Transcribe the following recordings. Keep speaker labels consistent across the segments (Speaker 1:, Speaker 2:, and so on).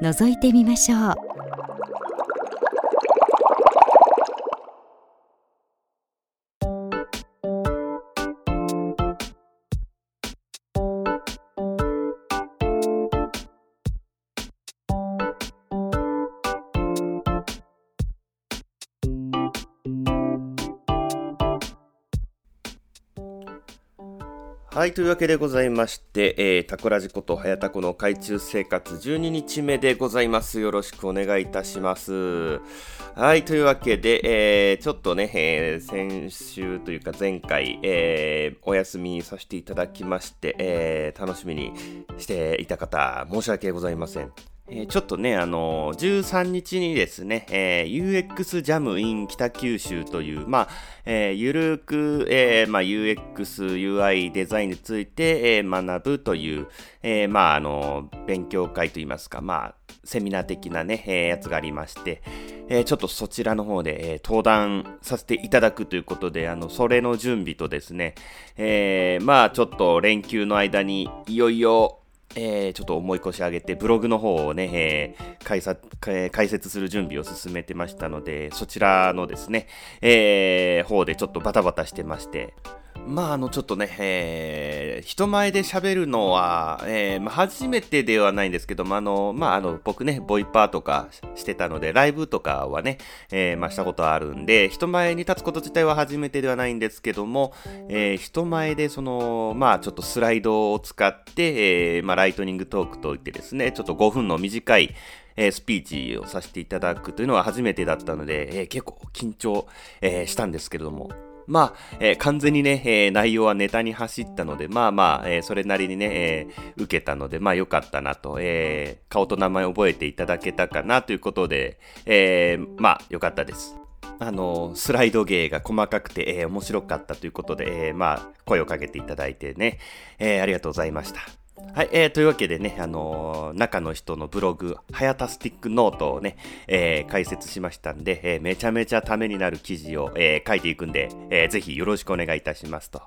Speaker 1: 覗いてみましょう。
Speaker 2: はい、というわけでございまして、えー、タコラジコと早田コの海中生活12日目でございます。よろしくお願いいたします。はい、というわけで、えー、ちょっとね、えー、先週というか前回、えー、お休みさせていただきまして、えー、楽しみにしていた方、申し訳ございません。えー、ちょっとね、あのー、13日にですね、えー、UX ジャム in 北九州という、まあ、えー、ゆるく、えー、まあ、UX、UI デザインについて、えー、学ぶという、えー、まあ、あのー、勉強会といいますか、まあ、セミナー的なね、えー、やつがありまして、えー、ちょっとそちらの方で、えー、登壇させていただくということで、あの、それの準備とですね、えー、まあ、ちょっと連休の間にいよいよ、えー、ちょっと思い越し上げて、ブログの方をね、えー、解説解説する準備を進めてましたので、そちらのですね、えー、方でちょっとバタバタしてまして、まあ、あの、ちょっとね、えー、人前で喋るのは、えー、まあ、初めてではないんですけども、あの、まあ、あの、僕ね、ボイパーとかしてたので、ライブとかはね、えー、まあ、したことあるんで、人前に立つこと自体は初めてではないんですけども、えー、人前で、その、まあ、ちょっとスライドを使って、えー、まあ、ライトニングトークといってですね、ちょっと5分の短い、えー、スピーチをさせていただくというのは初めてだったので、えー、結構緊張、えー、したんですけれども、まあ、えー、完全にね、えー、内容はネタに走ったので、まあまあ、えー、それなりにね、え受けたので、まあ良かったなと、え顔と名前覚えていただけたかなということで、えまあ良かったです。あの、スライド芸が細かくて、え面白かったということで、えまあ、声をかけていただいてね、えありがとうございました。はい、えー、というわけでね、あのー、中の人のブログ、はやたスティックノートをね、えー、解説しましたんで、えー、めちゃめちゃためになる記事を、えー、書いていくんで、えー、ぜひよろしくお願いいたしますと。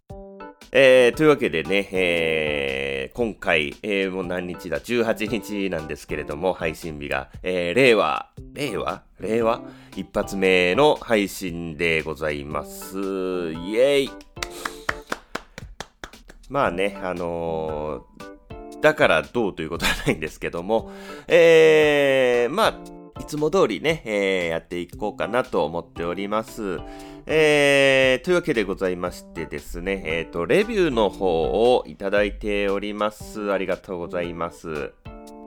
Speaker 2: えー、というわけでね、えー、今回、えー、もう何日だ ?18 日なんですけれども、配信日が、えー、令和、令和？令和？一発目の配信でございます。イェイまあね、あのーだからどうということはないんですけども、えー、まあ、いつも通りね、えー、やっていこうかなと思っております。えー、というわけでございましてですね、えっ、ー、と、レビューの方をいただいております。ありがとうございます。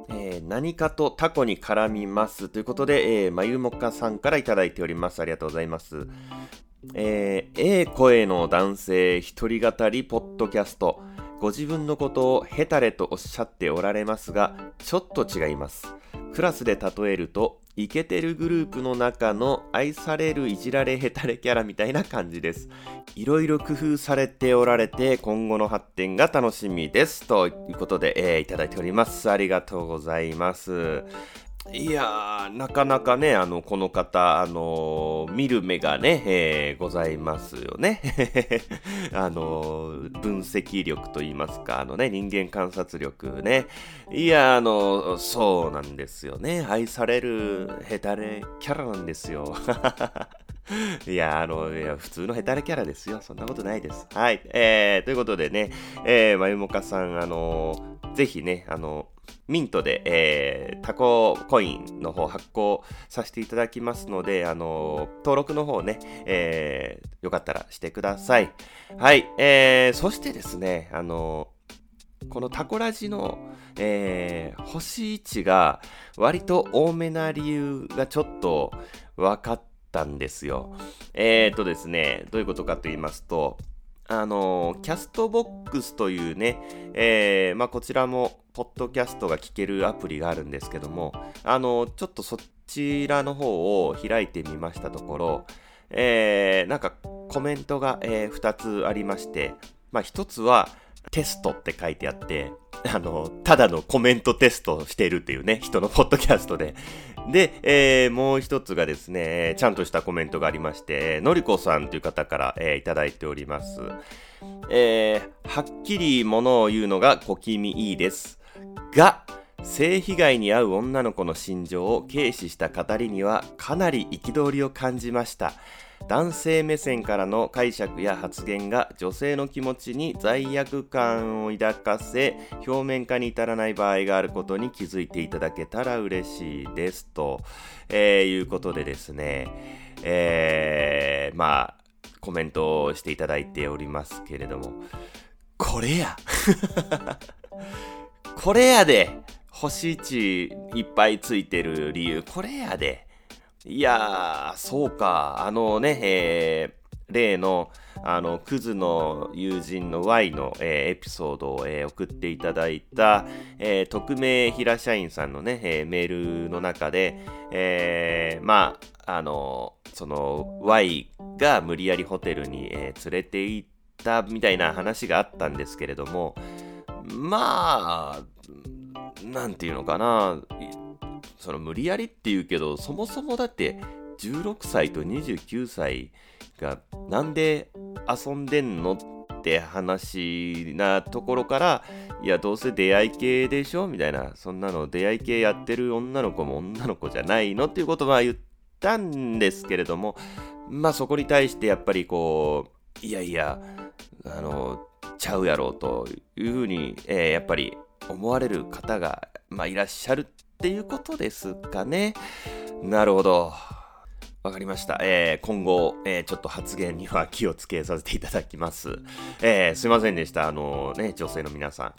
Speaker 2: えー、何かとタコに絡みますということで、えー、まゆもかさんからいただいております。ありがとうございます。えー、ええ声の男性一人語りポッドキャスト。ご自分のことをヘタレとおっしゃっておられますが、ちょっと違います。クラスで例えると、イケてるグループの中の愛されるいじられヘタレキャラみたいな感じです。いろいろ工夫されておられて、今後の発展が楽しみです。ということで、えー、いただいております。ありがとうございます。いやー、なかなかね、あの、この方、あのー、見る目がね、えー、ございますよね。あのー、分析力と言いますか、あのね、人間観察力ね。いや、あのそうなんですよね。愛されるヘタレキャラなんですよ。いや、あの、いや、普通のヘタレキャラですよ。そんなことないです。はい。えー、ということでね、えー、まゆもかさん、あの、ぜひね、あのミントで、えー、タココインの方発行させていただきますので、あの、登録の方ね、えー、よかったらしてください。はい。えー、そしてですね、あの、このタコラジの、えー、星位置が割と多めな理由がちょっと分かったんですよ。えーとですね、どういうことかと言いますと、あのキャストボックスというね、えー、まあ、こちらもポッドキャストが聞けるアプリがあるんですけども、あの、ちょっとそちらの方を開いてみましたところ、えー、なんかコメントが、えー、2つありまして、まあ、1つはテストって書いてあって、あの、ただのコメントテストをしているっていうね、人のポッドキャストで。で、えー、もう一つがですね、ちゃんとしたコメントがありまして、のりこさんという方から、えー、いただいております。えー、はっきりものを言うのが小気味いいです。が、性被害に遭う女の子の心情を軽視した語りにはかなり憤りを感じました。男性目線からの解釈や発言が女性の気持ちに罪悪感を抱かせ表面化に至らない場合があることに気づいていただけたら嬉しいですと、えー、いうことでですね、えー、まあコメントをしていただいておりますけれどもこれや。これやで。星1いっぱいついてる理由これやで。いやー、そうか。あのね、えー、例の、あの、クズの友人の Y の、えー、エピソードを、えー、送っていただいた、えー、匿名平社員さんのね、えメールの中で、えまあ、あの、その Y が無理やりホテルに、え連れて行ったみたいな話があったんですけれども、まあ、なんていうのかな、その無理やりって言うけど、そもそもだって16歳と29歳がなんで遊んでんのって話なところから、いや、どうせ出会い系でしょみたいな、そんなの出会い系やってる女の子も女の子じゃないのっていうことは言ったんですけれども、まあそこに対してやっぱりこう、いやいや、あの、ちゃうやろうというふうに、えー、やっぱり思われる方が、まあ、いらっしゃるっていうことですかね。なるほど。わかりました。えー、今後、えー、ちょっと発言には気をつけさせていただきます。えー、すいませんでした。あのね、女性の皆さん。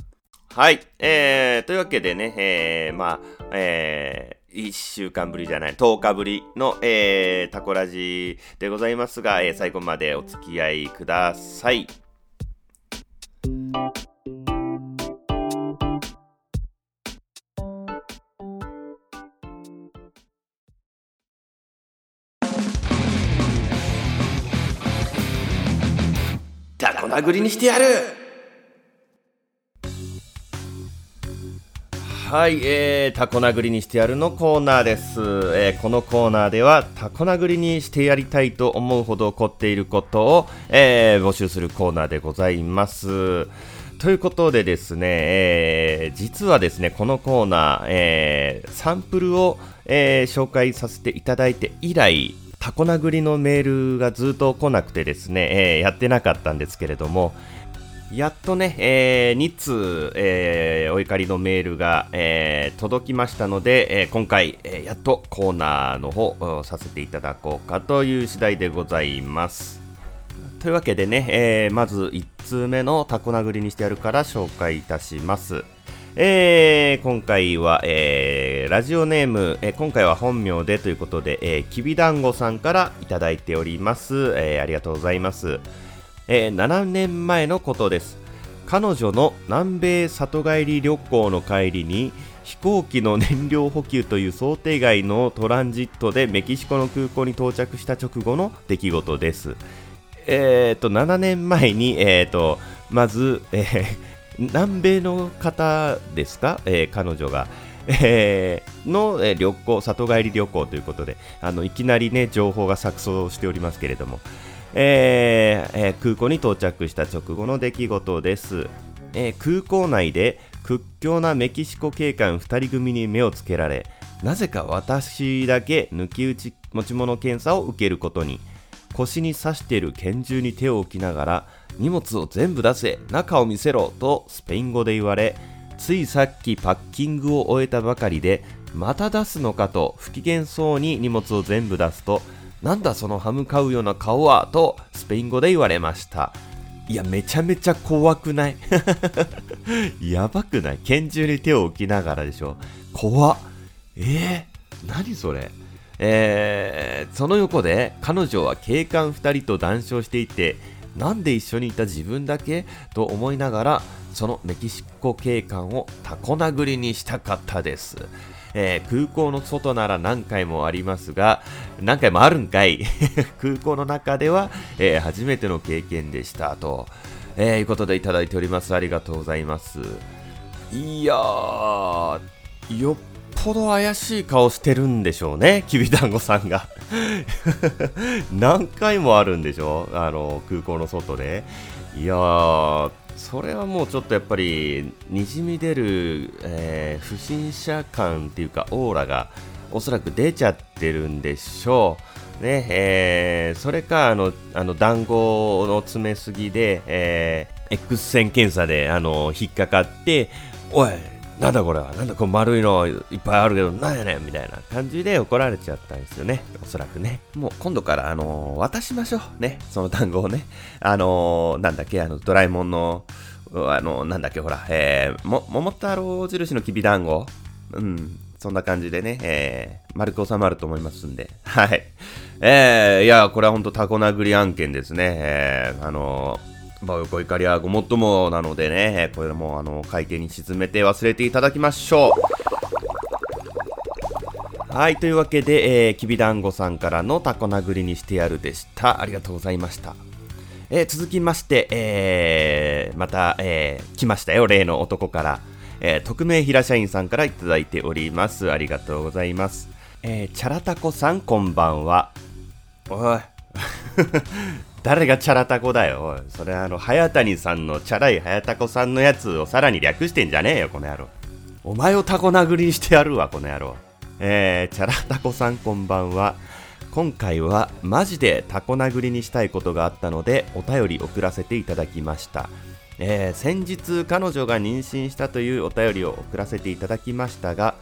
Speaker 2: はい。えー、というわけでね、えー、まあ、えー、1週間ぶりじゃない、10日ぶりの、えー、タコラジでございますが、えー、最後までお付き合いください。殴りにしてやる。はい、えー、タコ殴りにしてやるのコーナーです、えー、このコーナーではタコ殴りにしてやりたいと思うほど起こっていることを、えー、募集するコーナーでございます。ということでですね、えー、実はですね、このコーナー、えー、サンプルを、えー、紹介させていただいて以来、タコ殴りのメールがずっと来なくてですね、えー、やってなかったんですけれども、やっとね、えー、2通、えー、お怒りのメールが、えー、届きましたので、えー、今回、え、やっとコーナーの方させていただこうかという次第でございます。というわけでね、え、まず1通目のタコ殴りにしてやるから紹介いたします。えー、今回は、えー、ラジオネーム、えー、今回は本名でということで、えー、きびだんごさんからいただいております、えー、ありがとうございます、えー、7年前のことです。彼女の南米里帰り旅行の帰りに飛行機の燃料補給という想定外のトランジットでメキシコの空港に到着した直後の出来事です。えーと、7年前に、えーと、まず、えー南米の方ですか、えー、彼女が。えー、の、えー、旅行、里帰り旅行ということで、あのいきなりね、情報が錯綜しておりますけれども、えーえー、空港に到着した直後の出来事です。えー、空港内で屈強なメキシコ警官2人組に目をつけられ、なぜか私だけ抜き打ち持ち物検査を受けることに、腰に刺している拳銃に手を置きながら、荷物を全部出せ中を見せろとスペイン語で言われついさっきパッキングを終えたばかりでまた出すのかと不機嫌そうに荷物を全部出すとなんだその歯向かうような顔はとスペイン語で言われました。いやめちゃめちゃ怖くない？やばくない？拳銃に手を置きながらでしょ？怖っ。えー、何それ？えー、その横で彼女は警官2人と談笑していてなんで一緒にいた自分だけと思いながらそのメキシコ警官をタコ殴りにしたかったです。えー、空港の外なら何回もありますが、何回もあるんかい。空港の中では、えー、初めての経験でしたと、えー、いうことでいただいております。ありがとうございます。いやー、よっぽど怪しい顔してるんでしょうね、きびだんごさんが。何回もあるんでしょあの、空港の外で。いやー、それはもうちょっとやっぱりにじみ出る、えー、不審者感っていうかオーラがおそらく出ちゃってるんでしょう。ねえー、それかあのあの団子の詰めすぎで、えー、X 線検査であの引っかかっておいなんだこれは？なんだこの丸いのいっぱいあるけどなんやねんみたいな感じで怒られちゃったんですよね。おそらくね。もう今度からあのー、渡しましょうね。その単語をね。あのー、なんだっけ？あのドラえもんのあのなんだっけ？ほらえー、も桃太郎印のきびだんご。うん。そんな感じでね、えー、丸く収まると思いますんで。はい。えー、いや、これは本当タコ殴り案件ですね。えー、あのーまあ、ご怒りはごもっともなのでね、これもあの海底に沈めて忘れていただきましょう。はい、というわけで、えー、きびだんごさんからのタコ殴りにしてやるでした。ありがとうございました。えー、続きまして、えー、また、えー、来ましたよ、例の男から。えー、匿名平社員さんからいただいております。ありがとうございます。えー、チャラタコさん、こんばんは。おい。誰がチャラタコだよ。それあの、早谷さんのチャラい早タコさんのやつをさらに略してんじゃねえよ、この野郎。お前をタコ殴りにしてやるわ、この野郎。えー、チャラタコさんこんばんは。今回はマジでタコ殴りにしたいことがあったのでお便り送らせていただきました。えー、先日彼女が妊娠したというお便りを送らせていただきましたが、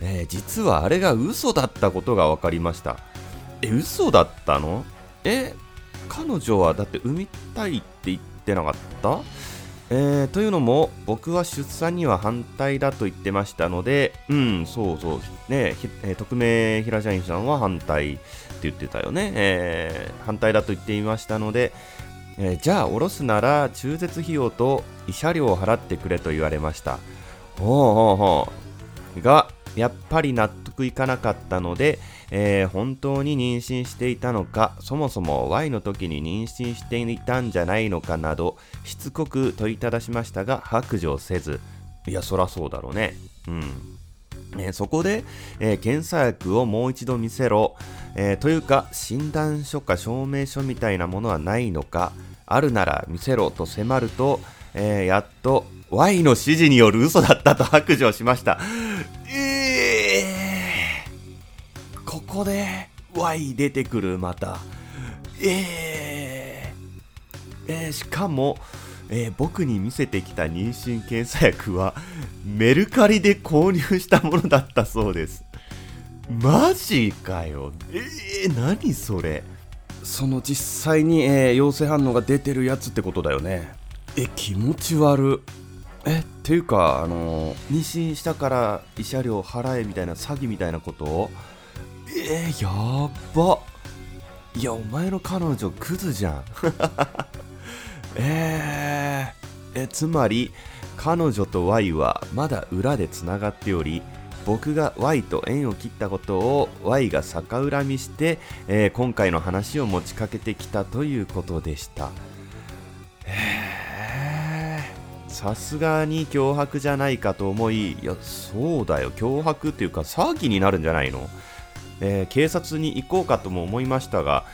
Speaker 2: えー、実はあれが嘘だったことが分かりました。え、嘘だったの？え、彼女はだって産みたいって言ってなかった？えー、というのも僕は出産には反対だと言ってましたのでうんそうそう。ねえー、匿名平社員さんは反対って言ってたよね、えー、反対だと言っていましたので、えー、じゃあ下ろすなら中絶費用と慰謝料を払ってくれと言われました。ほうほうほう。がやっぱり納得いかなかったのでえー、本当に妊娠していたのか、そもそも Y の時に妊娠していたんじゃないのかなど、しつこく問いただしましたが、白状せず、いや、そらそうだろうね。うん。えー、そこで、えー、検査薬をもう一度見せろ、えー、というか診断書か証明書みたいなものはないのかあるなら見せろと迫ると、えやっと Y の指示による嘘だったと白状しましたこで Y 出てくるまた。えー、えー、しかも、えー、僕に見せてきた妊娠検査薬はメルカリで購入したものだったそうです。マジかよ。えー、何それ。その実際に、えー、陽性反応が出てるやつってことだよね。え気持ち悪。えっていうかあの妊娠したから慰謝料払えみたいな詐欺みたいなことをえー、やば。いやお前の彼女クズじゃん。えー、えつまり彼女と Y はまだ裏でつながっており僕が Y と縁を切ったことを Y が逆恨みして、えー、今回の話を持ちかけてきたということでした。さすがに脅迫じゃないかと思いいやそうだよ。脅迫っていうか騒ぎになるんじゃないの？えー、警察に行こうかとも思いましたが、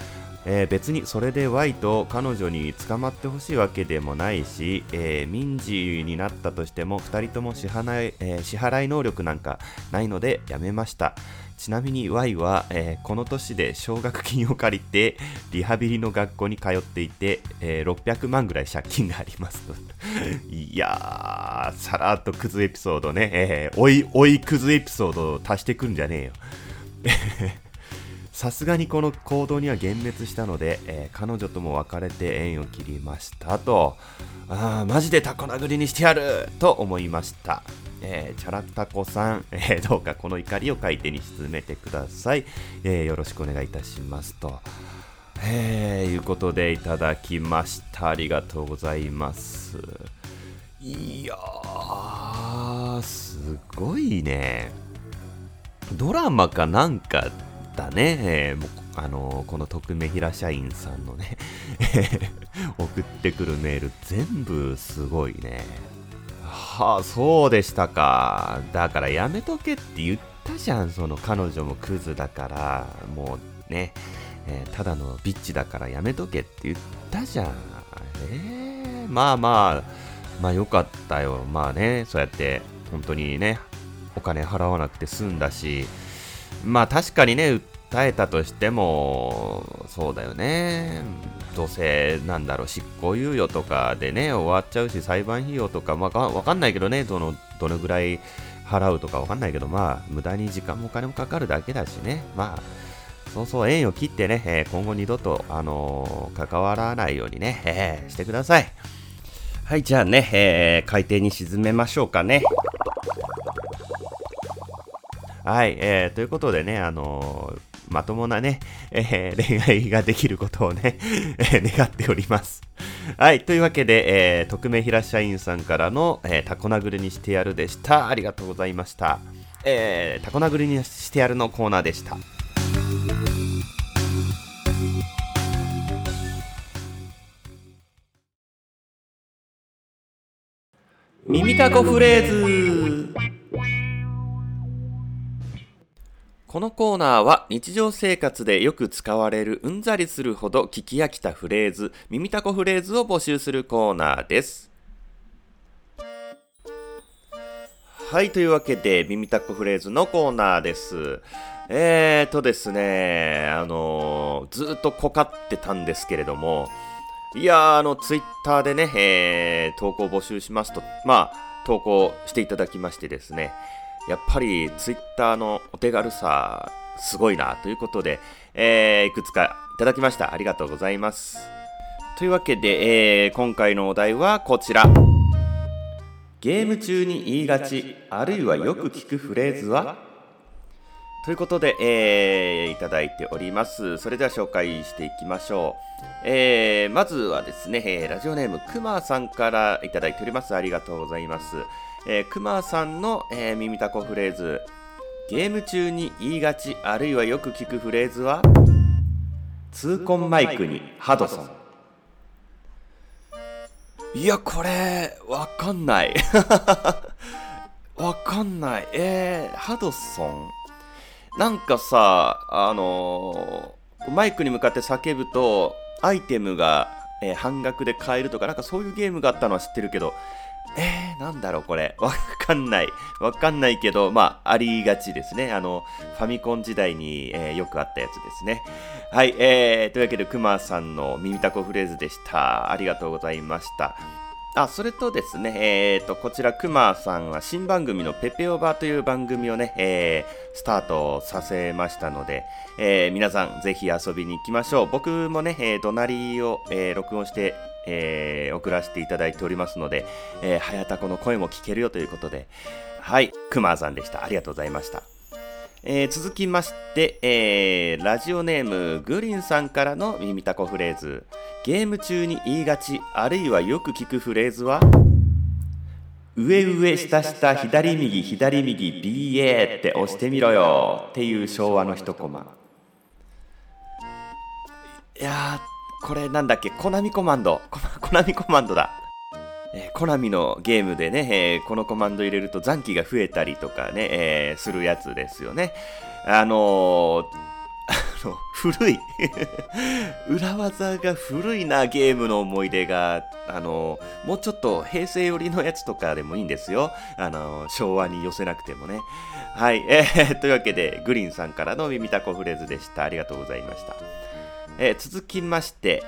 Speaker 2: えー、別にそれで Y と彼女に捕まってほしいわけでもないし、えー、民事になったとしても2人とも支払い,、えー、支払い能力なんかないのでやめました。ちなみに Y は、えこの年で奨学金を借りてリハビリの学校に通っていて、え600万ぐらい借金がありますと。いやーさらっとクズエピソードね、えー、おいおいクズエピソードを足してくんじゃねえよ。さすがにこの行動には幻滅したので、えー、彼女とも別れて縁を切りましたと、ああ、マジでタコ殴りにしてやると思いました。えー、チャラタコさん、えー、どうかこの怒りを海底に沈めてください。え、よろしくお願いいたしますと。えー、いうことでいただきました。ありがとうございます。いやー、すごいね。ドラマかなんかだね。えー、もうあのー、この匿名平社員さんのね 送ってくるメール全部すごいね。はあ、そうでしたか。だからやめとけって言ったじゃん。その彼女もクズだから、もうね、えー、ただのビッチだからやめとけって言ったじゃん。えー、まあまあ、まあよかったよ。まあね、そうやって本当にね、お金払わなくて済んだし、まあ確かにね、訴えたとしても、そうだよね。どうせ、なんだろう、執行猶予とかでね、終わっちゃうし、裁判費用とか、まあ、わかんないけどね、どの、どのぐらい払うとかわかんないけど、まあ、無駄に時間もお金もかかるだけだしね、まあ、そうそう、縁を切ってね、えー、今後二度と、あのー、関わらないようにね、えー、してください。はい、じゃあね、えー、海底に沈めましょうかね。はい、えー、ということでね、あのー、まともなね、えー、恋愛ができることをね、え願っております。はい、というわけで、えー、匿名平社員さんからの、えー、タコ殴りにしてやるでした。ありがとうございました。えー、タコ殴りにしてやるのコーナーでした。耳たこフレーズこのコーナーは日常生活でよく使われるうんざりするほど聞き飽きたフレーズ、耳たこフレーズを募集するコーナーです。はい、というわけで、耳たこフレーズのコーナーです。えーとですね、あのー、ずっとこかってたんですけれども、いや、あの、ツイッターでね、えー、投稿募集しますと、まあ、投稿していただきましてですね、やっぱりツイッターのお手軽さ、すごいな、ということで、えー、いくつかいただきました。ありがとうございます。というわけで、えー、今回のお題はこちら。ゲーム中に言いがち、あるいはよく聞くフレーズは？ということで、えー、いただいております。それでは紹介していきましょう。えー、まずはですね、え、ラジオネームくまさんからいただいております。ありがとうございます。えー、くまさんの、えー、耳たこフレーズ、ゲーム中に言いがち、あるいはよく聞くフレーズは、痛恨マイクにハドソン。いや、これ、わかんない。わかんない。えー、ハドソン。なんかさ、あのー、マイクに向かって叫ぶと、アイテムが、えー、半額で買えるとか、なんかそういうゲームがあったのは知ってるけど、えー、なんだろうこれ。わかんない。わかんないけど、まあ、ありがちですね。あの、ファミコン時代に、えー、よくあったやつですね。はい、えー、というわけで、くまさんの耳たこフレーズでした。ありがとうございました。あ、それとですね、えっ、ー、と、こちら、くまさんは新番組のペペオバという番組をね、えー、スタートさせましたので、えー、皆さんぜひ遊びに行きましょう。僕もね、えー、怒鳴りを、えー、録音して、えー、送らせていただいておりますので、えー、はやたこの声も聞けるよということで、はい、くまさんでした。ありがとうございました。えー、続きまして、えー、ラジオネームグリンさんからの耳たこフレーズゲーム中に言いがちあるいはよく聞くフレーズは？上上下下左右左右 BA って押してみろよっていう昭和の一コマいやーこれなんだっけ？コナミコマンドコナミコマンドだえー、コナミのゲームでね、えー、このコマンド入れると残機が増えたりとかね、えー、するやつですよね。あのあの 古い 裏技が古いなゲームの思い出が、あのもうちょっと平成寄りのやつとかでもいいんですよ。あの昭和に寄せなくてもね。はい、えー、というわけで、グリーンさんからの耳たこフレーズでした。ありがとうございました。えー、続きまして、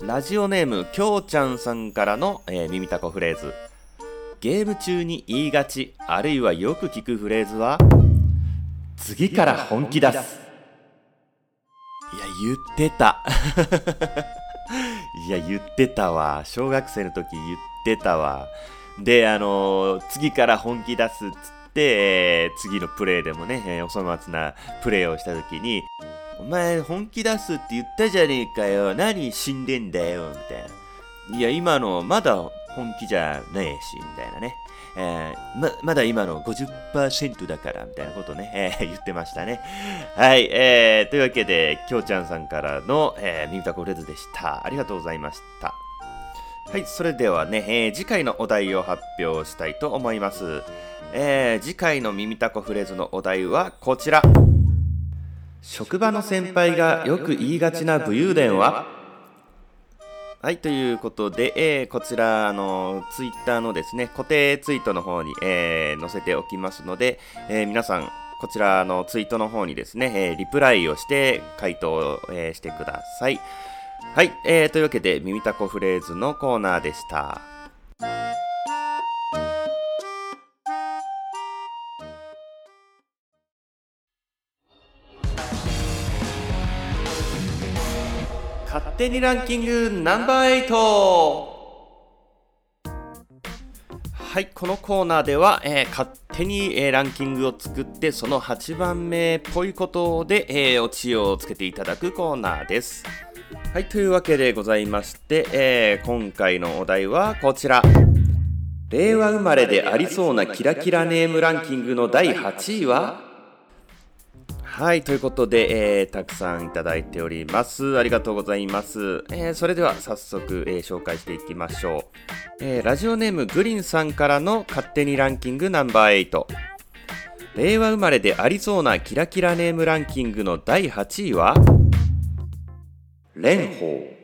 Speaker 2: ラジオネームきょうちゃんさんからの、えー、耳たこフレーズ。ゲーム中に言いがちあるいはよく聞くフレーズは次から本気出す。いや言ってた。いや言ってたわ。小学生の時言ってたわ。であのー、次から本気出すっつって、えー、次のプレイでもね、えー、お粗末なプレイをした時にお前本気出すって言ったじゃねえかよ。何死んでんだよ。みたいな。いや、今のまだ本気じゃねえし、みたいなね。えー、ま、まだ今の50%だから、みたいなことね、えー、言ってましたね。はい、えー、というわけで、きょうちゃんさんからの、えー、耳たこフレーズでした。ありがとうございました。はい、それではね、えー、次回のお題を発表したいと思います。えー、次回の耳たこフレーズのお題はこちら。職場の先輩がよく言いがちな武勇伝は？はい、ということで、えー、こちら、あの、ツイッターのですね、固定ツイートの方に、えー、載せておきますので、えー、皆さん、こちらのツイートの方にですね、え、リプライをして回答を、え、してください。はい、えー、というわけで、耳たこフレーズのコーナーでした。手にランキングナンバー8はい、このコーナーでは、えー、勝手に、えー、ランキングを作ってその8番目っぽいことで、えー、オチをつけていただくコーナーです。はい、というわけでございまして、えー、今回のお題はこちら。令和生まれでありそうなキラキラネームランキングの第8位ははい、ということで、えー、たくさんいただいております。ありがとうございます。えー、それでは早速、えー、紹介していきましょう、えラジオネームグリンさんからの勝手にランキングナンバー8。令和生まれでありそうなキラキラネームランキングの第8位は？蓮舫。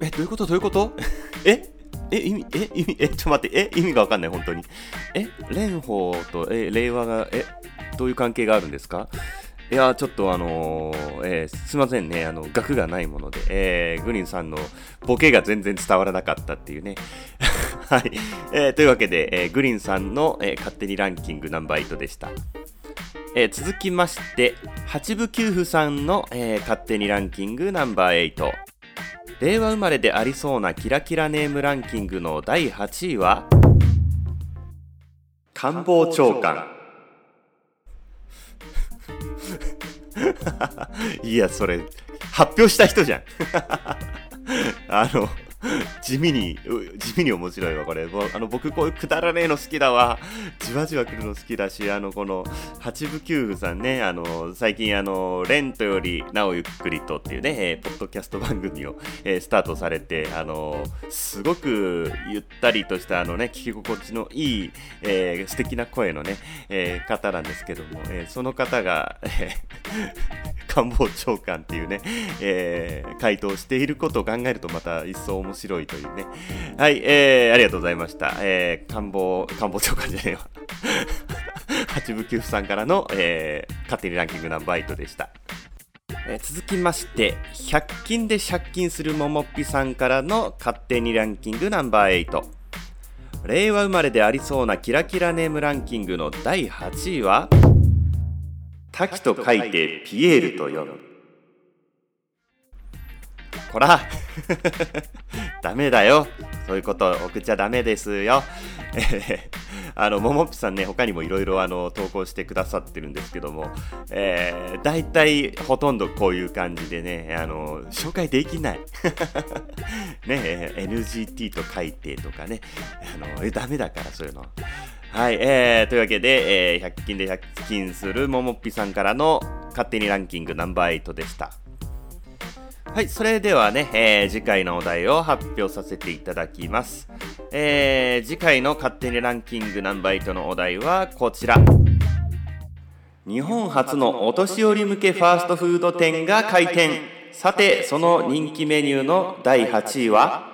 Speaker 2: え、どういうこと？どういうこと？え？え、意味、え、意味、え、ちょっと待って、え、意味がわかんない、本当に。え、蓮舫と、え、令和が、え、どういう関係があるんですか？いや、ちょっとあのー、えー、すいませんね、あの、額がないもので、えー、グリーンさんのボケが全然伝わらなかったっていうね。はい、えー。というわけで、えー、グリーンさんの、えー、勝手にランキングナンバー8でした。えー、続きまして、八部九夫さんの、えー、勝手にランキングナンバー8。令和生まれでありそうなキラキラネームランキングの第8位は、官房長官。いや、それ、発表した人じゃん。あの、地味に、地味に面白いわ、これ。あの僕、こういうくだらねえの好きだわ。じわじわ来るの好きだし、あの、この、八部九夫さんね、あの、最近、あの、レントよりなおゆっくりとっていうね、えー、ポッドキャスト番組を、えー、スタートされて、あの、すごくゆったりとした、あのね、聞き心地のいい、えー、素敵な声のね、えー、方なんですけども、えー、その方が、えー、官房長官っていうね、えー、回答していることを考えるとまた一層面面白いというね。はい、えー、ありがとうございました。えー、官房、官房長官じゃねえわ。八部九夫さんからの、えー、勝手にランキングナンバー8でした。えー、続きまして、100均で借金するももっぴさんからの勝手にランキングナンバー8。令和生まれでありそうなキラキラネームランキングの第8位は、滝と書いてピエールと読む。こら ダメだよ。そういうこと送っちゃダメですよ。え あの、ももっぴさんね、他にもいろいろあの、投稿してくださってるんですけども、えー、大体ほとんどこういう感じでね、あの、紹介できない。ね、NGT と書いてとかね、あの、え、ダメだから、そういうの。はい、えー、というわけで、えー、100均で100均するももっぴさんからの勝手にランキングナンバー8でした。はい、それではね、えー、次回のお題を発表させていただきます。えー、次回の勝手にランキングナンバー8のお題はこちら。日本初のお年寄り向けファーストフード店が開店。さて、その人気メニューの第8位は？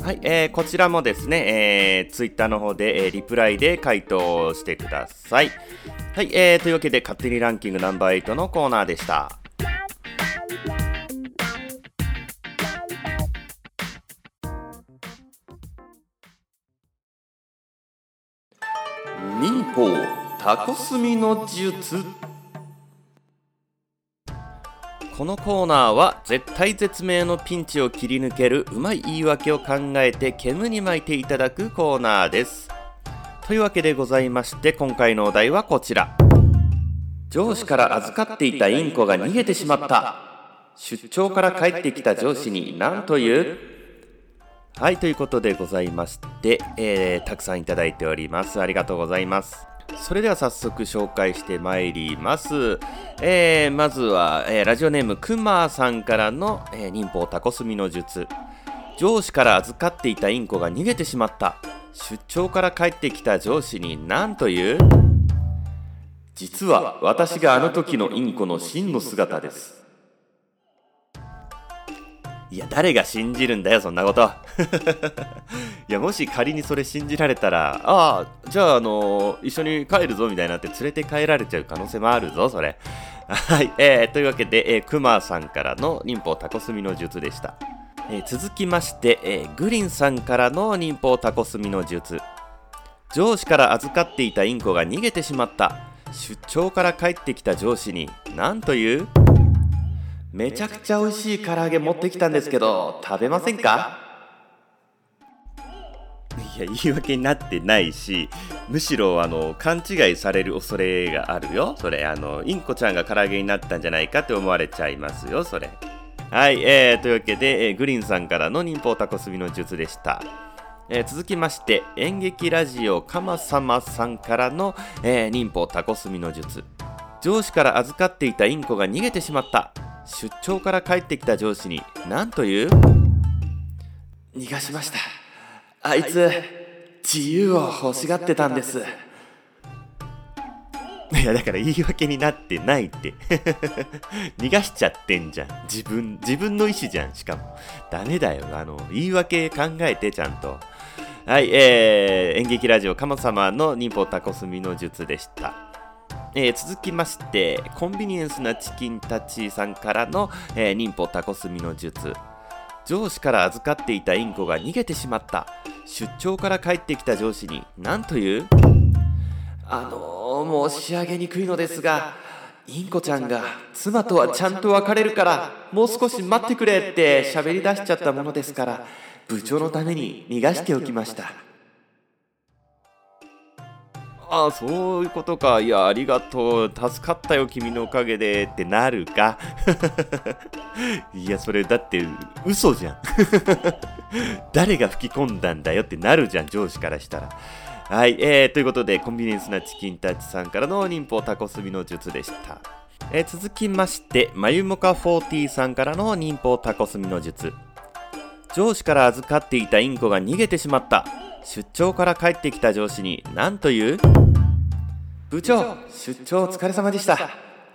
Speaker 2: はい、えー、こちらもですね、えー、ツイッターの方で、えー、リプライで回答してください。はい、えー、というわけで、勝手にランキングナンバー8のコーナーでした。法タコスミの術。このコーナーは絶対絶命のピンチを切り抜けるうまい言い訳を考えて煙に巻いていただくコーナーです。というわけでございまして今回のお題はこちら。上司から預かっていたインコが逃げてしまった。出張から帰ってきた上司に何という？はい、ということでございまして、えーたくさんいただいております。ありがとうございます。それでは早速紹介してまいります。えーまずは、えーラジオネームくまさんからの、えー忍法タコスミの術。上司から預かっていたインコが逃げてしまった。出張から帰ってきた上司に何という？実は私があの時のインコの真の姿です。いや、誰が信じるんだよ、そんなこと。いや、もし仮にそれ信じられたら、ああ、じゃあ、あの一緒に帰るぞ、みたいになって連れて帰られちゃう可能性もあるぞ、それ。はい、えー、というわけで、えー、くまさんからの忍法タコスミの術でした。えー続きまして、えーグリンさんからの忍法タコスミの術。上司から預かっていたインコが逃げてしまった。出張から帰ってきた上司に、何という？めちゃくちゃ美味しい唐揚げ持ってきたんですけど、食べませんか？いや、言い訳になってないし、むしろ、あの、勘違いされる恐れがあるよ。それ、あの、インコちゃんが唐揚げになったんじゃないかって思われちゃいますよ、それ。はい、えー、というわけで、えーグリーンさんからの忍法タコスミの術でした。えー続きまして、演劇ラジオかまさまさんからの、えー忍法タコスミの術。上司から預かっていたインコが逃げてしまった。出張から帰ってきた上司に何という？逃がしました。あいつ、自由を欲しがってたんです。いやだから言い訳になってないって。逃がしちゃってんじゃん。自分自分の意思じゃんしかも。ダメだよ。あの言い訳考えてちゃんと。はいえー、演劇ラジオかま様の忍法タコスミの術でした。えー続きましてコンビニエンスなチキンたちさんからの、えー忍法タコスミの術。上司から預かっていたインコが逃げてしまった。出張から帰ってきた上司に何という？あのー、申し上げにくいのですがインコちゃんが妻とはちゃんと別れるからもう少し待ってくれって喋り出しちゃったものですから部長のために逃がしておきました。あそういうことか。いやありがとう。助かったよ君のおかげで。ってなるか。いやそれだって嘘じゃん。誰が吹き込んだんだよ。ってなるじゃん上司からしたら。はい、えー、ということでコンビニエンスなチキンタッチさんからの忍法タコスミの術でした。えー続きまして、まゆもか40さんからの忍法タコスミの術。上司から預かっていたインコが逃げてしまった。出張から帰ってきた上司に何という？部長、出張お疲れ様でした。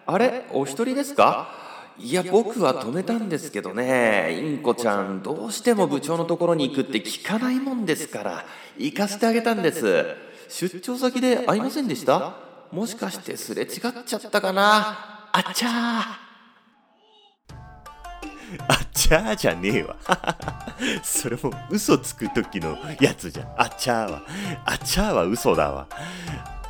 Speaker 2: あれ、お一人ですか？いや、僕は止めたんですけどね、インコちゃん、どうしても部長のところに行くって聞かないもんですから、行かせてあげたんです。出張先で会いませんでした？もしかしてすれ違っちゃったかな？あっちゃー。あっちゃーじゃねえわ。それも嘘つく時のやつじゃん。あちゃーは。あちゃーは嘘だわ。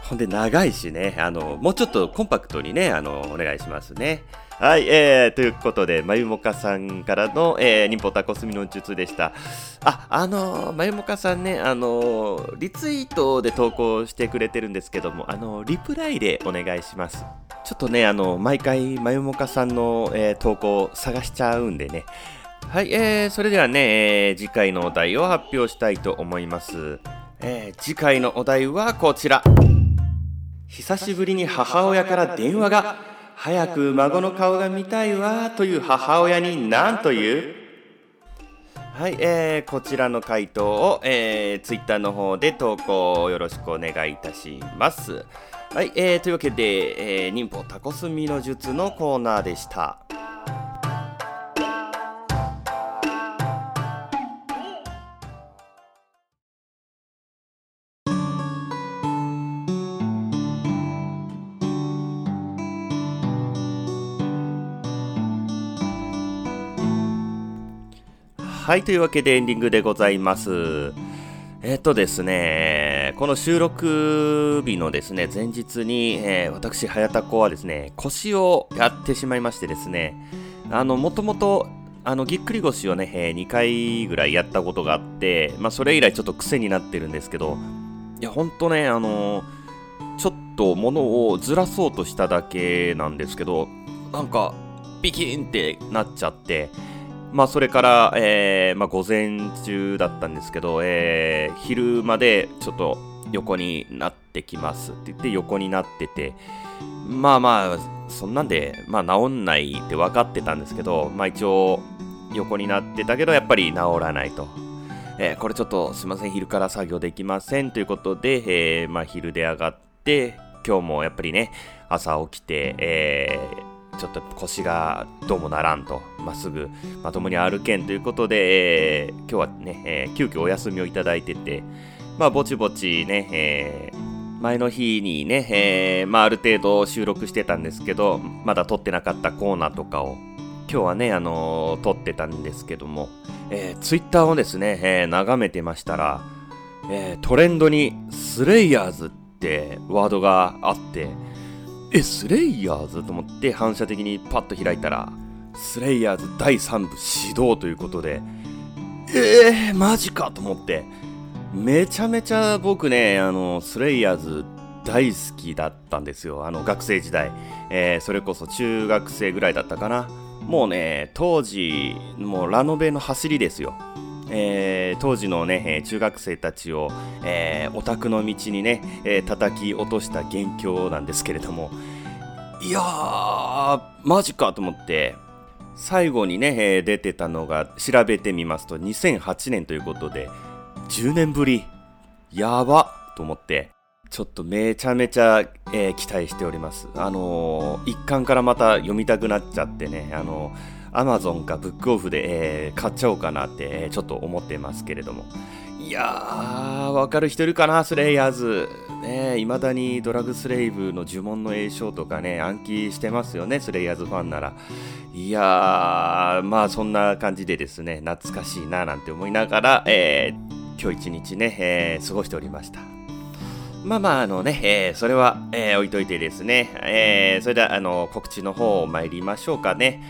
Speaker 2: ほんで長いしね、あの、もうちょっとコンパクトにね、あの、お願いしますね。はい、えー、ということで、まゆもかさんからの、えー、忍法タコスミの術でした。あ、あのー、まゆもかさんね、あのー、リツイートで投稿してくれてるんですけども、あのー、リプライでお願いします。ちょっとね、あの、毎回、まゆもかさんの、えー投稿探しちゃうんでね。はい、えー、それではね、えー次回のお題を発表したいと思います。えー次回のお題はこちら。久しぶりに母親から電話が、早く孫の顔が見たいわという母親に何という？はい、えーこちらの回答を、えー、ツイッターの方で投稿よろしくお願いいたします。はい、えーというわけで、えー忍法タコスミの術のコーナーでした。はい、というわけでエンディングでございます。えっとですね、この収録日のですね、前日に、えー私、早田子はですね、腰をやってしまいましてですね、あの、もともと、あの、ぎっくり腰をね、え2回ぐらいやったことがあって、まあ、それ以来ちょっと癖になってるんですけど、いや、ほんとね、あのちょっと物をずらそうとしただけなんですけど、なんか、ピキンってなっちゃって、まあ、それから、えー、まあ、午前中だったんですけど、えー、昼までちょっと横になってきますって言って横になってて、まあまあ、そんなんで、まあ治んないって分かってたんですけど、まあ一応横になってたけど、やっぱり治らないと。えー、これちょっとすいません、昼から作業できませんということで、えー、まあ昼で上がって、今日もやっぱりね、朝起きて、えー、ちょっと腰がどうもならんと、まっすぐまともに歩けんということで、えー、今日はね、えー、急遽お休みをいただいてて、まあ、ぼちぼちね、えー、前の日にね、えー、まあ、ある程度収録してたんですけど、まだ撮ってなかったコーナーとかを、今日はね、あのー、撮ってたんですけども、えー、ツイッターをですね、えー、眺めてましたら、えー、トレンドにスレイヤーズってワードがあって、え、スレイヤーズと思って反射的にパッと開いたら、スレイヤーズ第3部始動ということで、えー、マジかと思って、めちゃめちゃ僕ね、あの、スレイヤーズ大好きだったんですよ。あの、学生時代。えー、それこそ中学生ぐらいだったかな。もうね、当時、もうラノベの走りですよ。えー、当時のね、中学生たちを、えー、オタクの道にね、えー、叩き落とした元凶なんですけれども、いやー、マジかと思って、最後にね、えー、出てたのが調べてみますと2008年ということで、10年ぶり。やばと思って、ちょっとめちゃめちゃ、えー、期待しております。あのー、一巻からまた読みたくなっちゃってね、あのー、アマゾンかブックオフで、えー、買っちゃおうかなって、えー、ちょっと思ってますけれども。いやー、わかる人いるかな、スレイヤーズ。ね未だにドラグスレイブの呪文の栄唱とかね、暗記してますよね、スレイヤーズファンなら。いやー、まあそんな感じでですね、懐かしいななんて思いながら、えー今日一日ね、えー、過ごしておりました。まあまあ、あのね、えー、それは、えー、置いといてですね、えー、それでは、あの、告知の方参りましょうかね。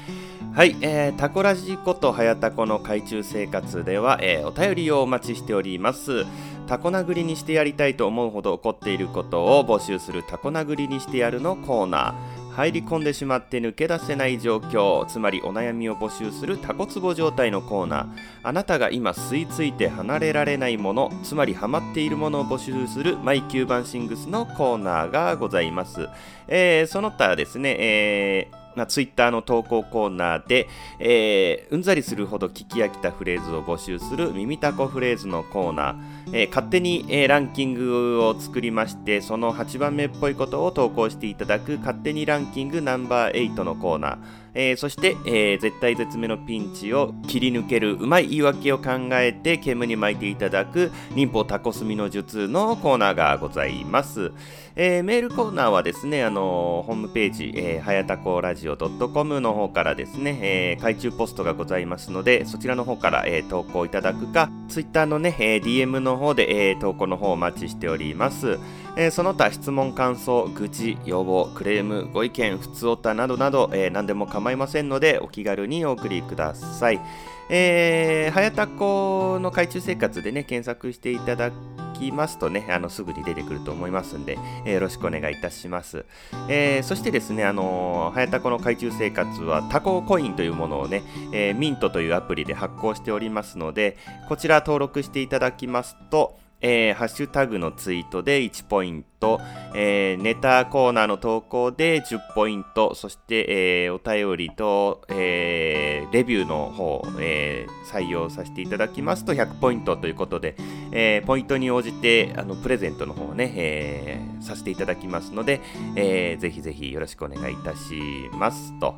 Speaker 2: はい、えー、タコラジことはやたこの海中生活では、えー、お便りをお待ちしております。タコ殴りにしてやりたいと思うほど怒っていることを募集するタコ殴りにしてやるのコーナー。入り込んでしまって抜け出せない状況つまりお悩みを募集するタコツボ状態のコーナーあなたが今吸い付いて離れられないものつまりハマっているものを募集するマイキューバンシングスのコーナーがございます、えー、その他ですね、えーまあ、ツイッターの投稿コーナーで、えー、うんざりするほど聞き飽きたフレーズを募集する耳たこフレーズのコーナー、えー、勝手に、えー、ランキングを作りましてその8番目っぽいことを投稿していただく勝手にランキングナンバー8のコーナーえー、そして、えー、絶対絶命のピンチを切り抜けるうまい言い訳を考えて煙に巻いていただく忍法タコスミの術のコーナーがございます。えー、メールコーナーはですね、あのホームページ、えー、はやたこラジオ .com の方からですね、えー、海中ポストがございますので、そちらの方から、えー、投稿いただくか、ツイッターのね、えー、DM の方で、えー、投稿の方お待ちしております。えー、その他質問、感想、愚痴、要望、クレーム、ご意見、普通おたなどなど、えー、何でも構いませんのでお気軽にお送りください。えー、はやたこの海中生活でね、検索していただくきますとね、あのすぐに出てくると思いますんで、えー、よろしくお願いいたします。えー、そしてですね、あのー、はやたこの海中生活はタココインというものをね、えー、ミントというアプリで発行しておりますので、こちら登録していただきますと、えー、ハッシュタグのツイートで1ポイント、えー、ネタコーナーの投稿で10ポイント、そして、えー、お便りと、え、レビューの方、え、採用させていただきますと100ポイントということで、え、ポイントに応じてあのプレゼントの方をね、え、させていただきますので、えー、ぜひぜひよろしくお願いいたしますと。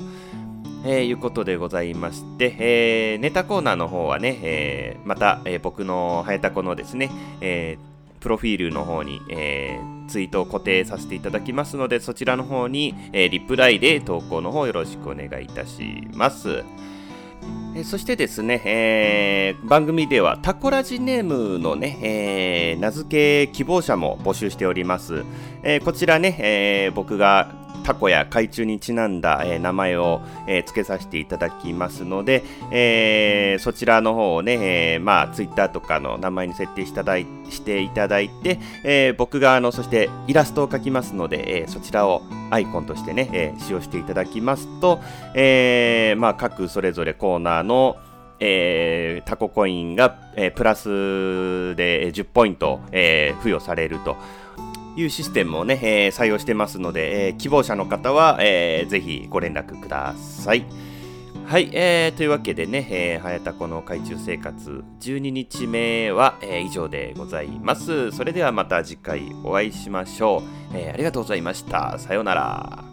Speaker 2: えー、いうことでございまして、えー、ネタコーナーの方はね、えー、また、えー、僕のはやたこのですね、えー、プロフィールの方に、えー、ツイートを固定させていただきますので、そちらの方に、えー、リプライで投稿の方よろしくお願いいたします。え、そしてですね、えー、番組ではタコラジネームのね、えー、名付け希望者も募集しております。えこちらね、え僕がタコや海中にちなんだ、えー、名前を、えー、付けさせていただきますので、えー、そちらの方をね、えー、まあ、ツイッターとかの名前に設定していただいしていただいて、えー、僕があのそしてイラストを描きますので、えー、そちらをアイコンとしてね、えー、使用していただきますと、えーまあ、各それぞれコーナーのえー、タココインが、えー、プラスで10ポイント、えー、付与されるというシステムをね、えー、採用してますので、えー、希望者の方は、えー、ぜひご連絡ください。はい、えー、というわけでね、えー、早田子の海中生活12日目は、えー、以上でございます。それではまた次回お会いしましょう。えー、ありがとうございました。さようなら。